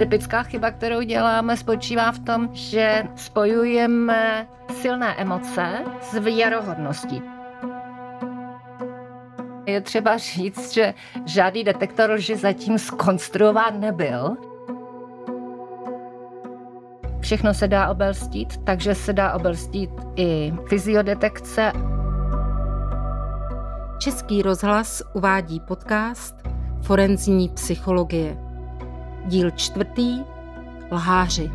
Typická chyba, kterou děláme, spočívá v tom, že spojujeme silné emoce s věrohodností. Je třeba říct, že žádný detektor lži zatím skonstruován nebyl. Všechno se dá obelstít, takže se dá obelstít i fyziodetekce. Český rozhlas uvádí podcast Forenzní psychologie. Díl čtvrtý Lháři.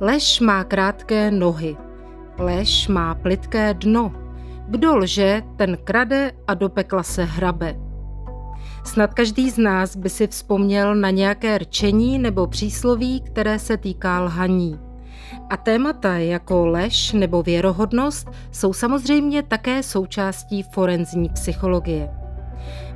Lež má krátké nohy. Lež má plitké dno. Kdo lže, ten krade a do pekla se hrabe. Snad každý z nás by si vzpomněl na nějaké rčení nebo přísloví, které se týká lhaní. A témata jako lež nebo věrohodnost jsou samozřejmě také součástí forenzní psychologie.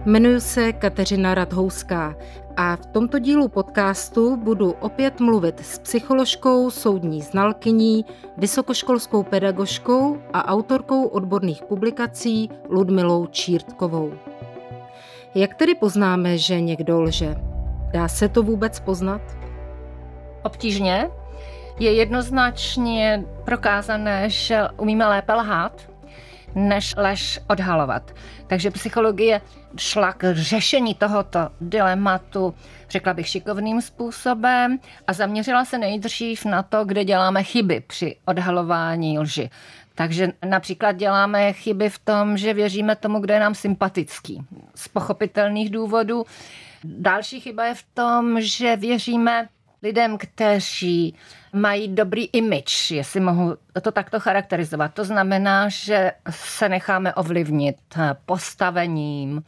Jmenuji se Kateřina Radhouská a v tomto dílu podcastu budu opět mluvit s psycholožkou, soudní znalkyní, vysokoškolskou pedagožkou a autorkou odborných publikací Ludmilou Čírtkovou. Jak tedy poznáme, že někdo lže? Dá se to vůbec poznat? Obtížně. Je jednoznačně prokázané, že umíme lépe lhát, než lež odhalovat. Takže psychologie šla k řešení tohoto dilematu, řekla bych, šikovným způsobem a zaměřila se nejdřív na to, kde děláme chyby při odhalování lži. Takže například děláme chyby v tom, že věříme tomu, kdo je nám sympatický. Z pochopitelných důvodů. Další chyba je v tom, že věříme lidem, kteří mají dobrý image, jestli mohu to takto charakterizovat. To znamená, že se necháme ovlivnit postavením,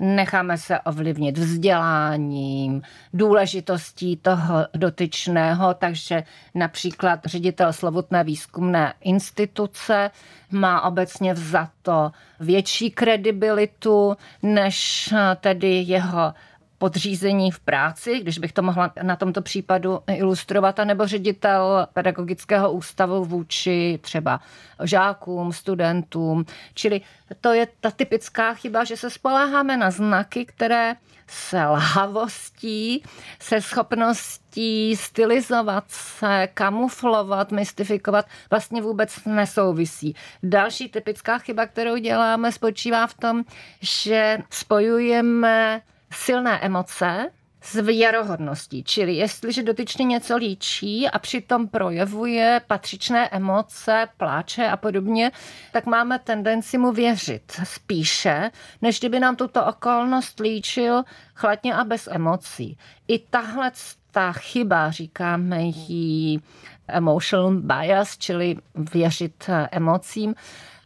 necháme se ovlivnit vzděláním, důležitostí toho dotyčného, takže například ředitel Slovutné výzkumné instituce má obecně vzato větší kredibilitu než tedy jeho podřízení v práci, když bych to mohla na tomto případu ilustrovat, anebo ředitel pedagogického ústavu vůči třeba žákům, studentům. Čili to je ta typická chyba, že se spoléháme na znaky, které se lhavostí, se schopností stylizovat se, kamuflovat, mystifikovat, vlastně vůbec nesouvisí. Další typická chyba, kterou děláme, spočívá v tom, že spojujeme silné emoce s věrohodností. Čili jestliže dotyčně něco líčí a přitom projevuje patřičné emoce, pláče a podobně, tak máme tendenci mu věřit spíše, než kdyby nám tuto okolnost líčil chladně a bez emocí. I tahle ta chyba, říkáme jí emotional bias, čili věřit emocím,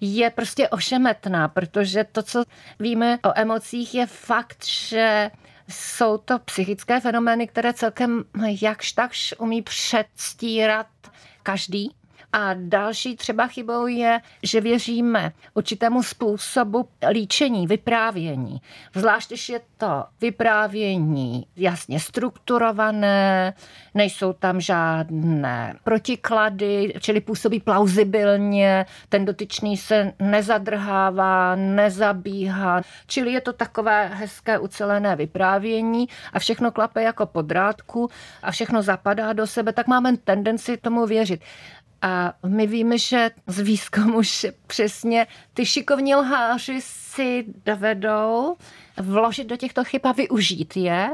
je prostě ošemetná, protože to, co víme o emocích, je fakt, že jsou to psychické fenomény, které celkem jakž takž umí předstírat každý. A další třeba chybou je, že věříme určitému způsobu líčení, vyprávění. Zvlášť, když je to vyprávění jasně strukturované, nejsou tam žádné protiklady, čili působí plauzibilně, ten dotyčný se nezadrhává, nezabíhá, čili je to takové hezké ucelené vyprávění a všechno klape jako podrádku a všechno zapadá do sebe, tak máme tendenci tomu věřit. A my víme, že z výzkumu, že přesně ty šikovní lháři si dovedou vložit do těchto chyb a využít je.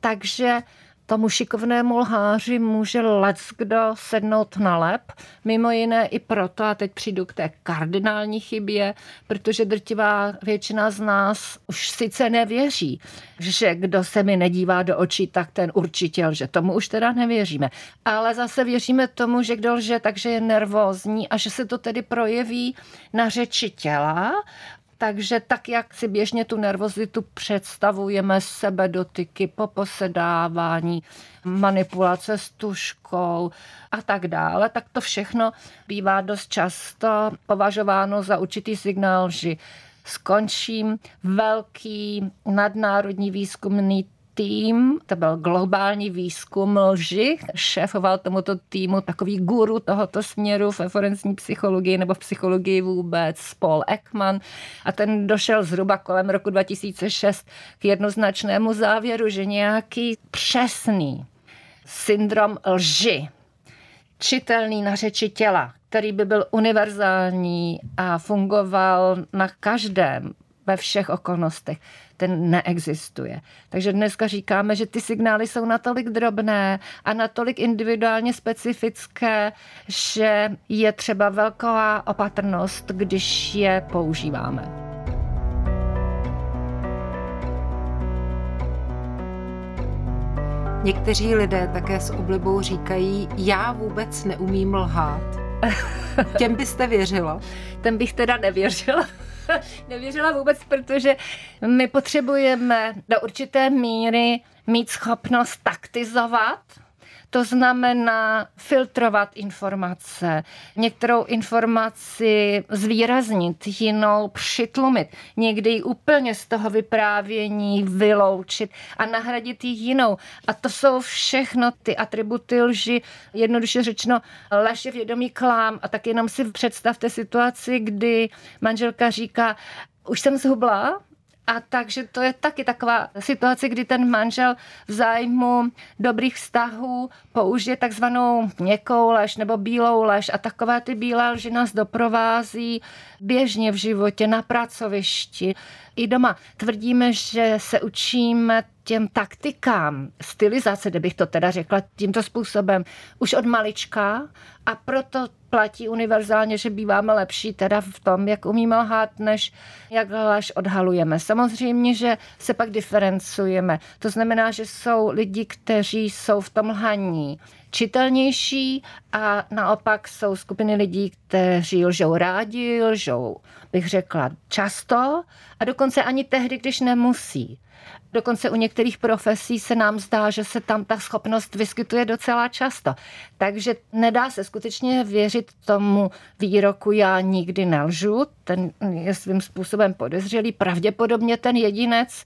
Takže tomu šikovnému lháři může lec kdo sednout na lep, mimo jiné i proto, a teď přijdu k té kardinální chybě, protože drtivá většina z nás už sice nevěří, že kdo se mi nedívá do očí, tak ten určitě lže. Tomu už teda nevěříme. Ale zase věříme tomu, že kdo lže, takže je nervózní a že se to tedy projeví na řeči těla takže tak, jak si běžně tu nervozitu představujeme, sebe dotyky, poposedávání, manipulace s tuškou a tak dále, tak to všechno bývá dost často považováno za určitý signál, že skončím velký nadnárodní výzkumný tým, to byl globální výzkum lži, šéfoval tomuto týmu takový guru tohoto směru ve forenzní psychologii nebo v psychologii vůbec, Paul Ekman. A ten došel zhruba kolem roku 2006 k jednoznačnému závěru, že nějaký přesný syndrom lži, čitelný na řeči těla, který by byl univerzální a fungoval na každém ve všech okolnostech, ten neexistuje. Takže dneska říkáme, že ty signály jsou natolik drobné a natolik individuálně specifické, že je třeba velká opatrnost, když je používáme. Někteří lidé také s oblibou říkají, já vůbec neumím lhát. Těm byste věřila? Ten bych teda nevěřila. nevěřila vůbec, protože my potřebujeme do určité míry mít schopnost taktizovat, to znamená filtrovat informace, některou informaci zvýraznit, jinou přitlumit, někdy ji úplně z toho vyprávění vyloučit a nahradit ji jinou. A to jsou všechno ty atributy lži, jednoduše řečeno lež je vědomí klám. A tak jenom si představte situaci, kdy manželka říká, už jsem zhubla, a takže to je taky taková situace, kdy ten manžel v zájmu dobrých vztahů použije takzvanou měkkou lež nebo bílou lež a takové ty bílé lži nás doprovází běžně v životě, na pracovišti, i doma. Tvrdíme, že se učíme těm taktikám stylizace, kdybych to teda řekla tímto způsobem, už od malička a proto platí univerzálně, že býváme lepší teda v tom, jak umíme lhát, než jak lež odhalujeme. Samozřejmě, že se pak diferencujeme. To znamená, že jsou lidi, kteří jsou v tom lhaní čitelnější a naopak jsou skupiny lidí, kteří lžou rádi, lžou, bych řekla, často a dokonce ani tehdy, když nemusí. Dokonce u některých profesí se nám zdá, že se tam ta schopnost vyskytuje docela často. Takže nedá se skutečně věřit tomu výroku já nikdy nelžu. Ten je svým způsobem podezřelý. Pravděpodobně ten jedinec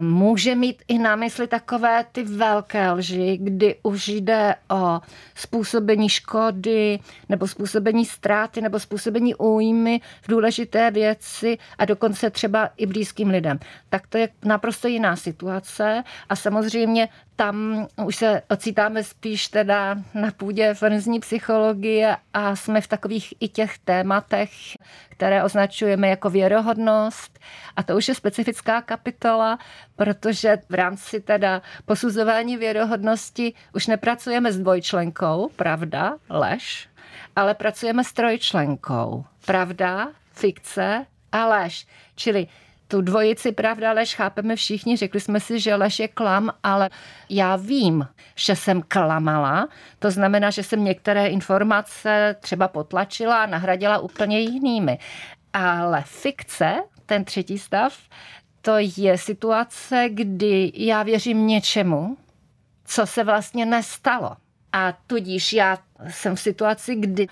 může mít i na mysli takové ty velké lži, kdy už jde o způsobení škody nebo způsobení ztráty nebo způsobení újmy v důležité věci a dokonce třeba i blízkým lidem. Tak to je naprosto jiná situace a samozřejmě tam už se ocitáme spíš teda na půdě forenzní psychologie a jsme v takových i těch tématech, které označujeme jako věrohodnost a to už je specifická kapitola, protože v rámci teda posuzování věrohodnosti už nepracujeme s dvojčlenkou, pravda, lež, ale pracujeme s trojčlenkou, pravda, fikce a lež. Čili tu dvojici pravda lež chápeme všichni, řekli jsme si, že lež je klam, ale já vím, že jsem klamala, to znamená, že jsem některé informace třeba potlačila a nahradila úplně jinými. Ale fikce, ten třetí stav, to je situace, kdy já věřím něčemu, co se vlastně nestalo. A tudíž já jsem v situaci, kdy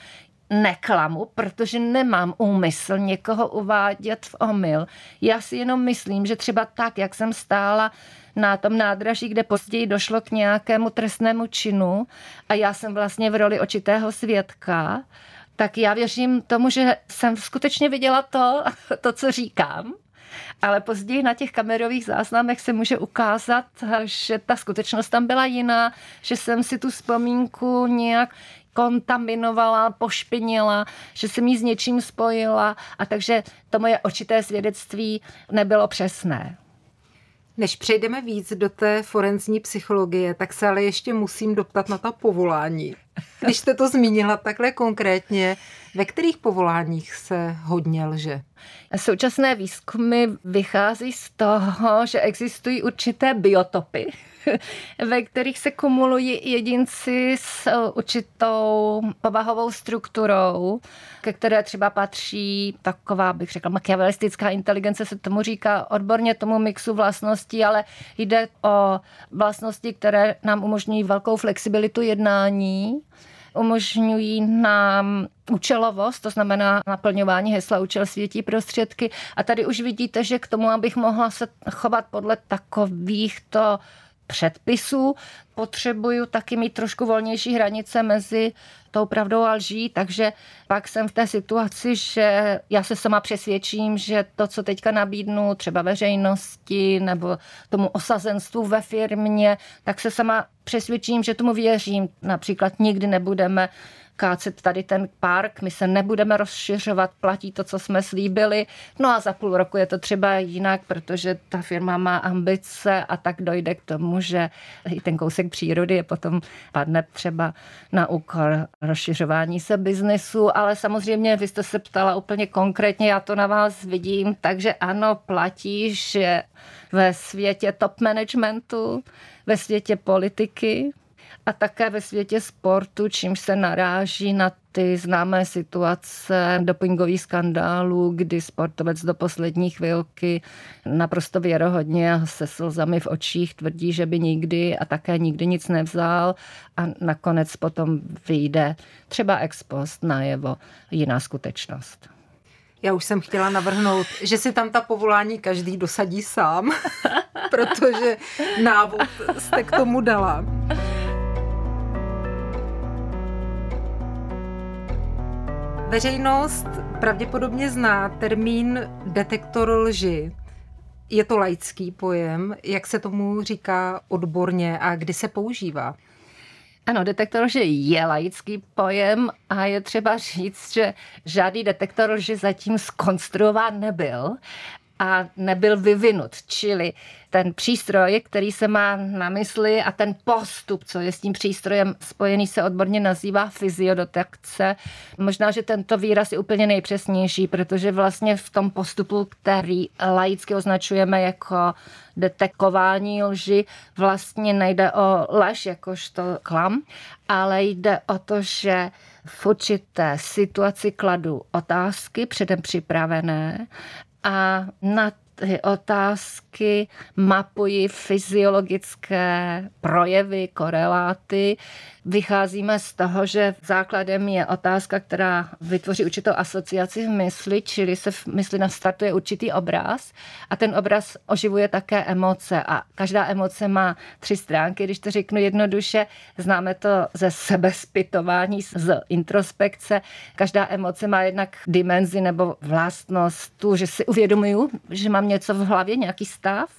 neklamu, protože nemám úmysl někoho uvádět v omyl. Já si jenom myslím, že třeba tak, jak jsem stála na tom nádraží, kde později došlo k nějakému trestnému činu a já jsem vlastně v roli očitého svědka, tak já věřím tomu, že jsem skutečně viděla to, to, co říkám. Ale později na těch kamerových záznamech se může ukázat, že ta skutečnost tam byla jiná, že jsem si tu vzpomínku nějak kontaminovala, pošpinila, že jsem ji s něčím spojila a takže to moje očité svědectví nebylo přesné. Než přejdeme víc do té forenzní psychologie, tak se ale ještě musím doptat na ta povolání. Když jste to zmínila takhle konkrétně, ve kterých povoláních se hodně lže? Současné výzkumy vychází z toho, že existují určité biotopy, ve kterých se kumulují jedinci s určitou povahovou strukturou, ke které třeba patří taková, bych řekla, machiavelistická inteligence, se tomu říká odborně tomu mixu vlastností, ale jde o vlastnosti, které nám umožňují velkou flexibilitu jednání, umožňují nám účelovost, to znamená naplňování hesla účel světí prostředky. A tady už vidíte, že k tomu, abych mohla se chovat podle takovýchto předpisů. Potřebuju taky mít trošku volnější hranice mezi tou pravdou a lží, takže pak jsem v té situaci, že já se sama přesvědčím, že to, co teďka nabídnu třeba veřejnosti nebo tomu osazenstvu ve firmě, tak se sama přesvědčím, že tomu věřím. Například nikdy nebudeme kácet tady ten park, my se nebudeme rozšiřovat, platí to, co jsme slíbili. No a za půl roku je to třeba jinak, protože ta firma má ambice a tak dojde k tomu, že i ten kousek přírody je potom padne třeba na úkor rozšiřování se biznesu, ale samozřejmě vy jste se ptala úplně konkrétně, já to na vás vidím, takže ano, platí, že ve světě top managementu, ve světě politiky, a také ve světě sportu, čímž se naráží na ty známé situace dopingových skandálů, kdy sportovec do poslední chvilky naprosto věrohodně a se slzami v očích tvrdí, že by nikdy a také nikdy nic nevzal a nakonec potom vyjde třeba ex post najevo jiná skutečnost. Já už jsem chtěla navrhnout, že si tam ta povolání každý dosadí sám, protože návod jste k tomu dala. Veřejnost pravděpodobně zná termín detektor lži. Je to laický pojem. Jak se tomu říká odborně a kdy se používá? Ano, detektor lži je laický pojem a je třeba říct, že žádný detektor lži zatím skonstruován nebyl a nebyl vyvinut. Čili ten přístroj, který se má na mysli a ten postup, co je s tím přístrojem spojený, se odborně nazývá fyziodetekce. Možná, že tento výraz je úplně nejpřesnější, protože vlastně v tom postupu, který laicky označujeme jako detekování lži, vlastně nejde o lež jakožto klam, ale jde o to, že v určité situaci kladu otázky předem připravené a na ty otázky mapuji fyziologické projevy, koreláty. Vycházíme z toho, že základem je otázka, která vytvoří určitou asociaci v mysli, čili se v mysli nastartuje určitý obraz a ten obraz oživuje také emoce a každá emoce má tři stránky, když to řeknu jednoduše, známe to ze sebespytování, z introspekce. Každá emoce má jednak dimenzi nebo vlastnost tu, že si uvědomuju, že něco v hlavě, nějaký stav,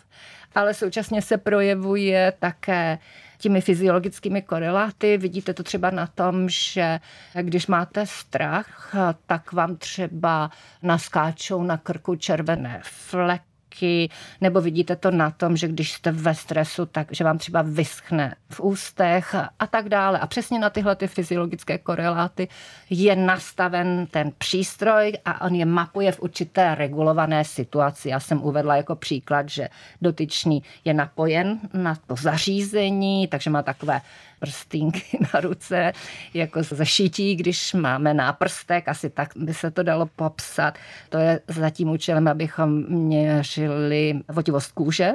ale současně se projevuje také těmi fyziologickými koreláty. Vidíte to třeba na tom, že když máte strach, tak vám třeba naskáčou na krku červené fleky ruky, nebo vidíte to na tom, že když jste ve stresu, tak že vám třeba vyschne v ústech a tak dále. A přesně na tyhle ty fyziologické koreláty je nastaven ten přístroj a on je mapuje v určité regulované situaci. Já jsem uvedla jako příklad, že dotyčný je napojen na to zařízení, takže má takové prstínky na ruce, jako zašití, když máme náprstek, asi tak by se to dalo popsat. To je za tím účelem, abychom měřili votivost kůže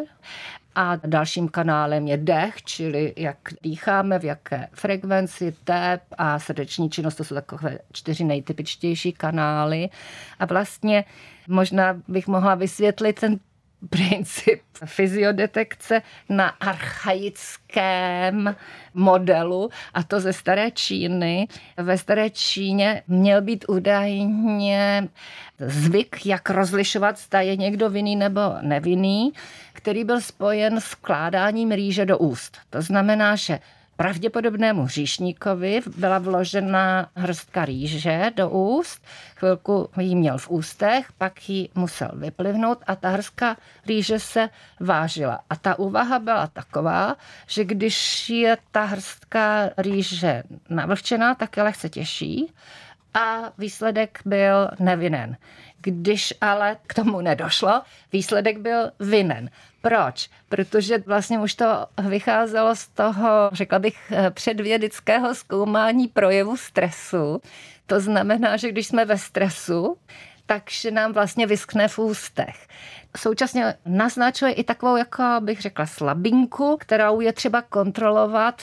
a dalším kanálem je dech, čili jak dýcháme, v jaké frekvenci, tep a srdeční činnost, to jsou takové čtyři nejtypičtější kanály. A vlastně možná bych mohla vysvětlit ten princip fyziodetekce na archaickém modelu, a to ze staré Číny. Ve staré Číně měl být údajně zvyk, jak rozlišovat, zda je někdo vinný nebo nevinný, který byl spojen s kládáním rýže do úst. To znamená, že pravděpodobnému hříšníkovi byla vložena hrstka rýže do úst, chvilku ji měl v ústech, pak ji musel vyplivnout a ta hrstka rýže se vážila. A ta úvaha byla taková, že když je ta hrstka rýže navlhčená, tak je lehce těžší a výsledek byl nevinen. Když ale k tomu nedošlo, výsledek byl vinen. Proč? Protože vlastně už to vycházelo z toho, řekla bych, předvědického zkoumání projevu stresu. To znamená, že když jsme ve stresu, takže nám vlastně vyskne v ústech. Současně naznačuje i takovou, jako bych řekla, slabinku, kterou je třeba kontrolovat.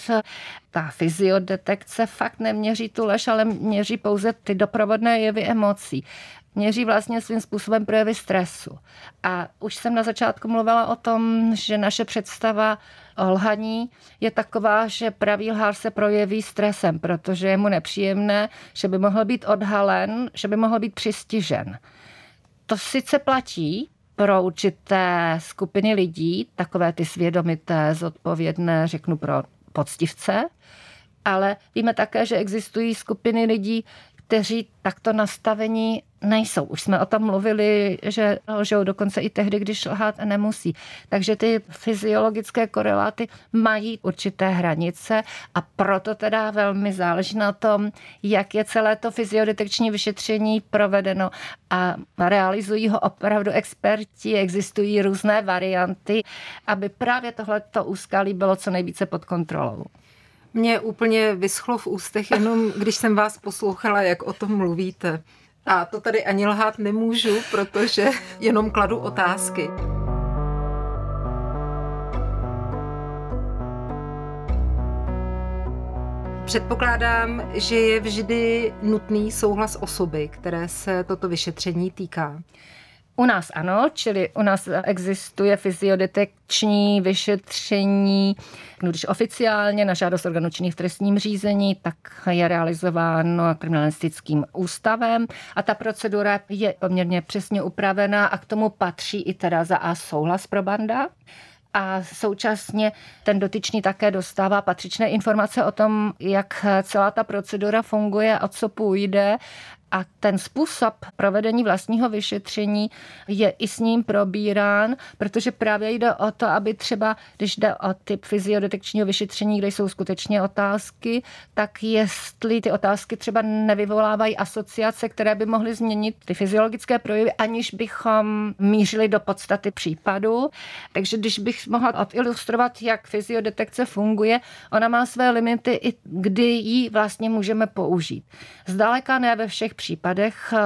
Ta fyziodetekce fakt neměří tu lež, ale měří pouze ty doprovodné jevy emocí. Měří vlastně svým způsobem projevy stresu. A už jsem na začátku mluvila o tom, že naše představa o lhaní je taková, že pravý lhář se projeví stresem, protože je mu nepříjemné, že by mohl být odhalen, že by mohl být přistižen. To sice platí, pro určité skupiny lidí, takové ty svědomité, zodpovědné, řeknu pro poctivce, ale víme také, že existují skupiny lidí, kteří takto nastavení nejsou. Už jsme o tom mluvili, že lžou dokonce i tehdy, když lhát nemusí. Takže ty fyziologické koreláty mají určité hranice a proto teda velmi záleží na tom, jak je celé to fyziodetekční vyšetření provedeno a realizují ho opravdu experti, existují různé varianty, aby právě tohleto úskalí bylo co nejvíce pod kontrolou. Mě úplně vyschlo v ústech jenom, když jsem vás poslouchala, jak o tom mluvíte. A to tady ani lhát nemůžu, protože jenom kladu otázky. Předpokládám, že je vždy nutný souhlas osoby, které se toto vyšetření týká. U nás ano, čili u nás existuje fyziodetekční vyšetření, když oficiálně na žádost činných v trestním řízení, tak je realizováno kriminalistickým ústavem. A ta procedura je poměrně přesně upravená a k tomu patří i teda za A souhlas pro banda. A současně ten dotyčný také dostává patřičné informace o tom, jak celá ta procedura funguje, o co půjde a ten způsob provedení vlastního vyšetření je i s ním probírán, protože právě jde o to, aby třeba, když jde o typ fyziodetekčního vyšetření, kde jsou skutečně otázky, tak jestli ty otázky třeba nevyvolávají asociace, které by mohly změnit ty fyziologické projevy, aniž bychom mířili do podstaty případu. Takže když bych mohla ilustrovat, jak fyziodetekce funguje, ona má své limity, i kdy ji vlastně můžeme použít. Zdaleka ne ve všech případech eh,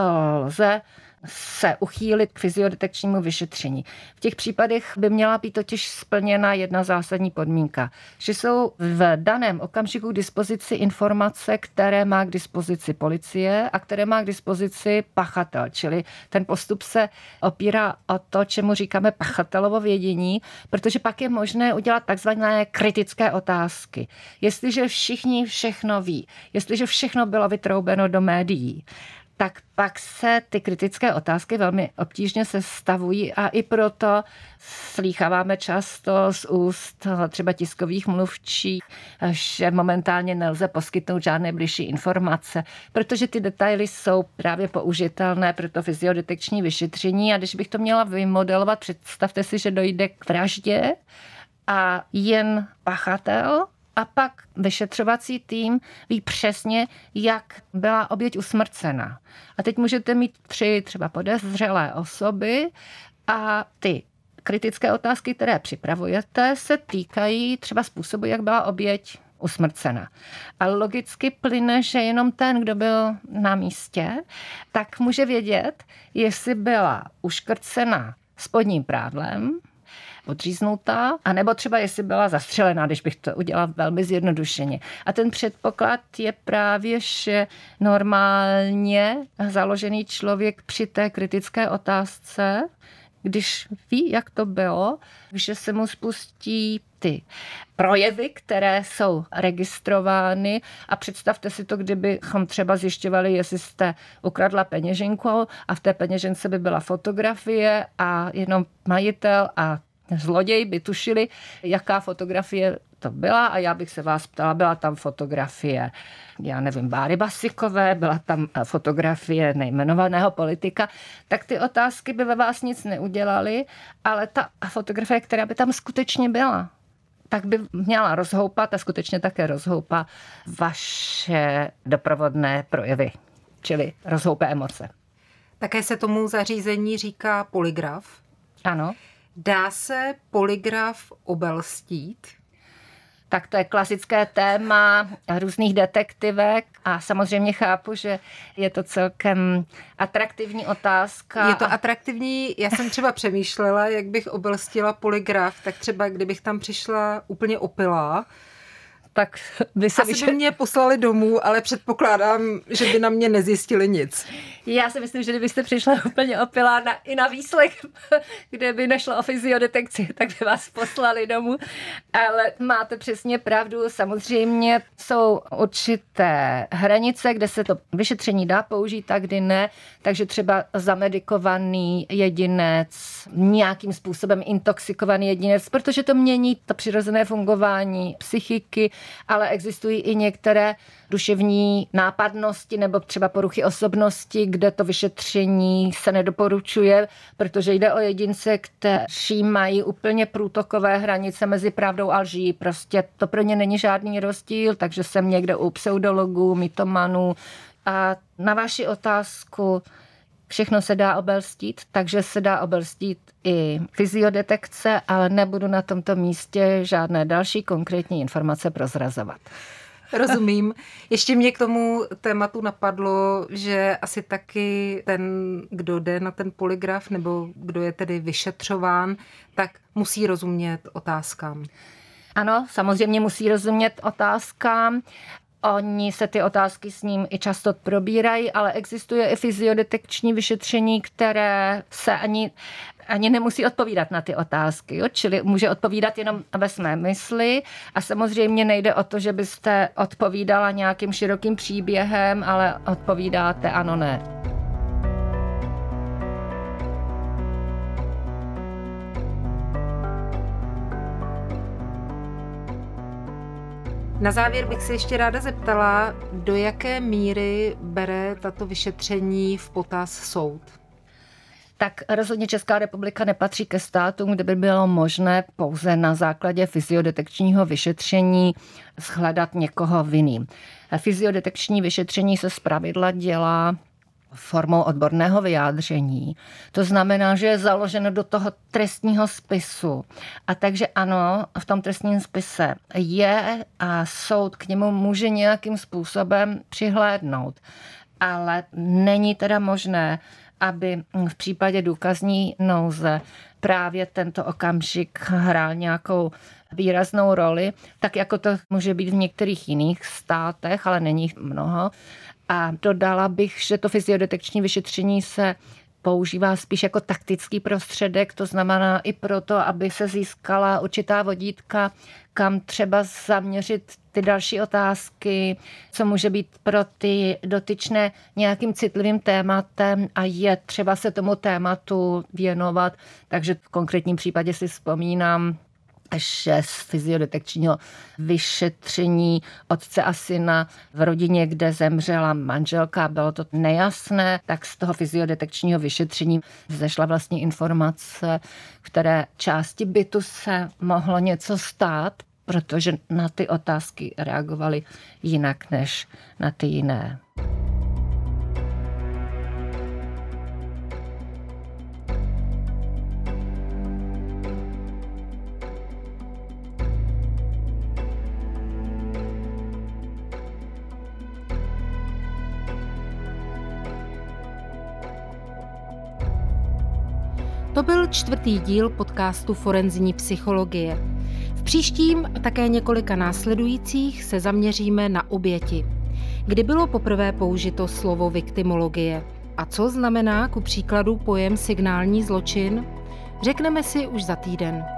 lze se uchýlit k fyziodetekčnímu vyšetření. V těch případech by měla být totiž splněna jedna zásadní podmínka, že jsou v daném okamžiku k dispozici informace, které má k dispozici policie a které má k dispozici pachatel, čili ten postup se opírá o to, čemu říkáme pachatelovo vědění, protože pak je možné udělat takzvané kritické otázky. Jestliže všichni všechno ví, jestliže všechno bylo vytroubeno do médií, tak pak se ty kritické otázky velmi obtížně sestavují a i proto slýcháváme často z úst třeba tiskových mluvčích, že momentálně nelze poskytnout žádné bližší informace, protože ty detaily jsou právě použitelné pro to fyziodetekční vyšetření. A když bych to měla vymodelovat, představte si, že dojde k vraždě a jen pachatel a pak vyšetřovací tým ví přesně, jak byla oběť usmrcena. A teď můžete mít tři třeba podezřelé osoby a ty kritické otázky, které připravujete, se týkají třeba způsobu, jak byla oběť usmrcena. A logicky plyne, že jenom ten, kdo byl na místě, tak může vědět, jestli byla uškrcena spodním prádlem, odříznutá, anebo třeba jestli byla zastřelená, když bych to udělala velmi zjednodušeně. A ten předpoklad je právě, že normálně založený člověk při té kritické otázce když ví, jak to bylo, že se mu spustí ty projevy, které jsou registrovány a představte si to, kdybychom třeba zjišťovali, jestli jste ukradla peněženku a v té peněžence by byla fotografie a jenom majitel a zloděj by tušili, jaká fotografie to byla a já bych se vás ptala, byla tam fotografie, já nevím, Báry Basikové, byla tam fotografie nejmenovaného politika, tak ty otázky by ve vás nic neudělaly, ale ta fotografie, která by tam skutečně byla, tak by měla rozhoupat a skutečně také rozhoupá vaše doprovodné projevy, čili rozhoupé emoce. Také se tomu zařízení říká polygraf. Ano. Dá se polygraf obelstít? Tak to je klasické téma různých detektivek a samozřejmě chápu, že je to celkem atraktivní otázka. Je to atraktivní, já jsem třeba přemýšlela, jak bych obelstila polygraf, tak třeba kdybych tam přišla úplně opilá, tak by se Asi vyšet... by mě poslali domů, ale předpokládám, že by na mě nezjistili nic. Já si myslím, že kdybyste přišla úplně opilá na, i na výslech, kde by nešlo o fyziodetekci, tak by vás poslali domů. Ale máte přesně pravdu. Samozřejmě jsou určité hranice, kde se to vyšetření dá použít a kdy ne. Takže třeba zamedikovaný jedinec, nějakým způsobem intoxikovaný jedinec, protože to mění to přirozené fungování psychiky, ale existují i některé duševní nápadnosti nebo třeba poruchy osobnosti, kde to vyšetření se nedoporučuje, protože jde o jedince, kteří mají úplně průtokové hranice mezi pravdou a lží. Prostě to pro ně není žádný rozdíl, takže jsem někde u pseudologů, mytomanů. A na vaši otázku, Všechno se dá obelstít, takže se dá obelstít i fyziodetekce, ale nebudu na tomto místě žádné další konkrétní informace prozrazovat. Rozumím. Ještě mě k tomu tématu napadlo, že asi taky ten, kdo jde na ten poligraf, nebo kdo je tedy vyšetřován, tak musí rozumět otázkám. Ano, samozřejmě musí rozumět otázkám. Oni se ty otázky s ním i často probírají, ale existuje i fyziodetekční vyšetření, které se ani ani nemusí odpovídat na ty otázky, jo? čili může odpovídat jenom ve své mysli a samozřejmě nejde o to, že byste odpovídala nějakým širokým příběhem, ale odpovídáte ano, ne. Na závěr bych se ještě ráda zeptala, do jaké míry bere tato vyšetření v potaz soud? tak rozhodně Česká republika nepatří ke státům, kde by bylo možné pouze na základě fyziodetekčního vyšetření shledat někoho vinným. Fyziodetekční vyšetření se zpravidla dělá formou odborného vyjádření. To znamená, že je založeno do toho trestního spisu. A takže ano, v tom trestním spise je a soud k němu může nějakým způsobem přihlédnout. Ale není teda možné, aby v případě důkazní nouze právě tento okamžik hrál nějakou výraznou roli, tak jako to může být v některých jiných státech, ale není jich mnoho. A dodala bych, že to fyziodetekční vyšetření se používá spíš jako taktický prostředek, to znamená i proto, aby se získala určitá vodítka, kam třeba zaměřit ty další otázky, co může být pro ty dotyčné nějakým citlivým tématem a je třeba se tomu tématu věnovat. Takže v konkrétním případě si vzpomínám z fyziodetekčního vyšetření otce a syna v rodině, kde zemřela manželka, bylo to nejasné, tak z toho fyziodetekčního vyšetření vzešla vlastně informace, které části bytu se mohlo něco stát, protože na ty otázky reagovali jinak než na ty jiné. Čtvrtý díl podcastu Forenzní psychologie. V příštím a také několika následujících se zaměříme na oběti. Kdy bylo poprvé použito slovo viktimologie? A co znamená ku příkladu pojem signální zločin? Řekneme si už za týden.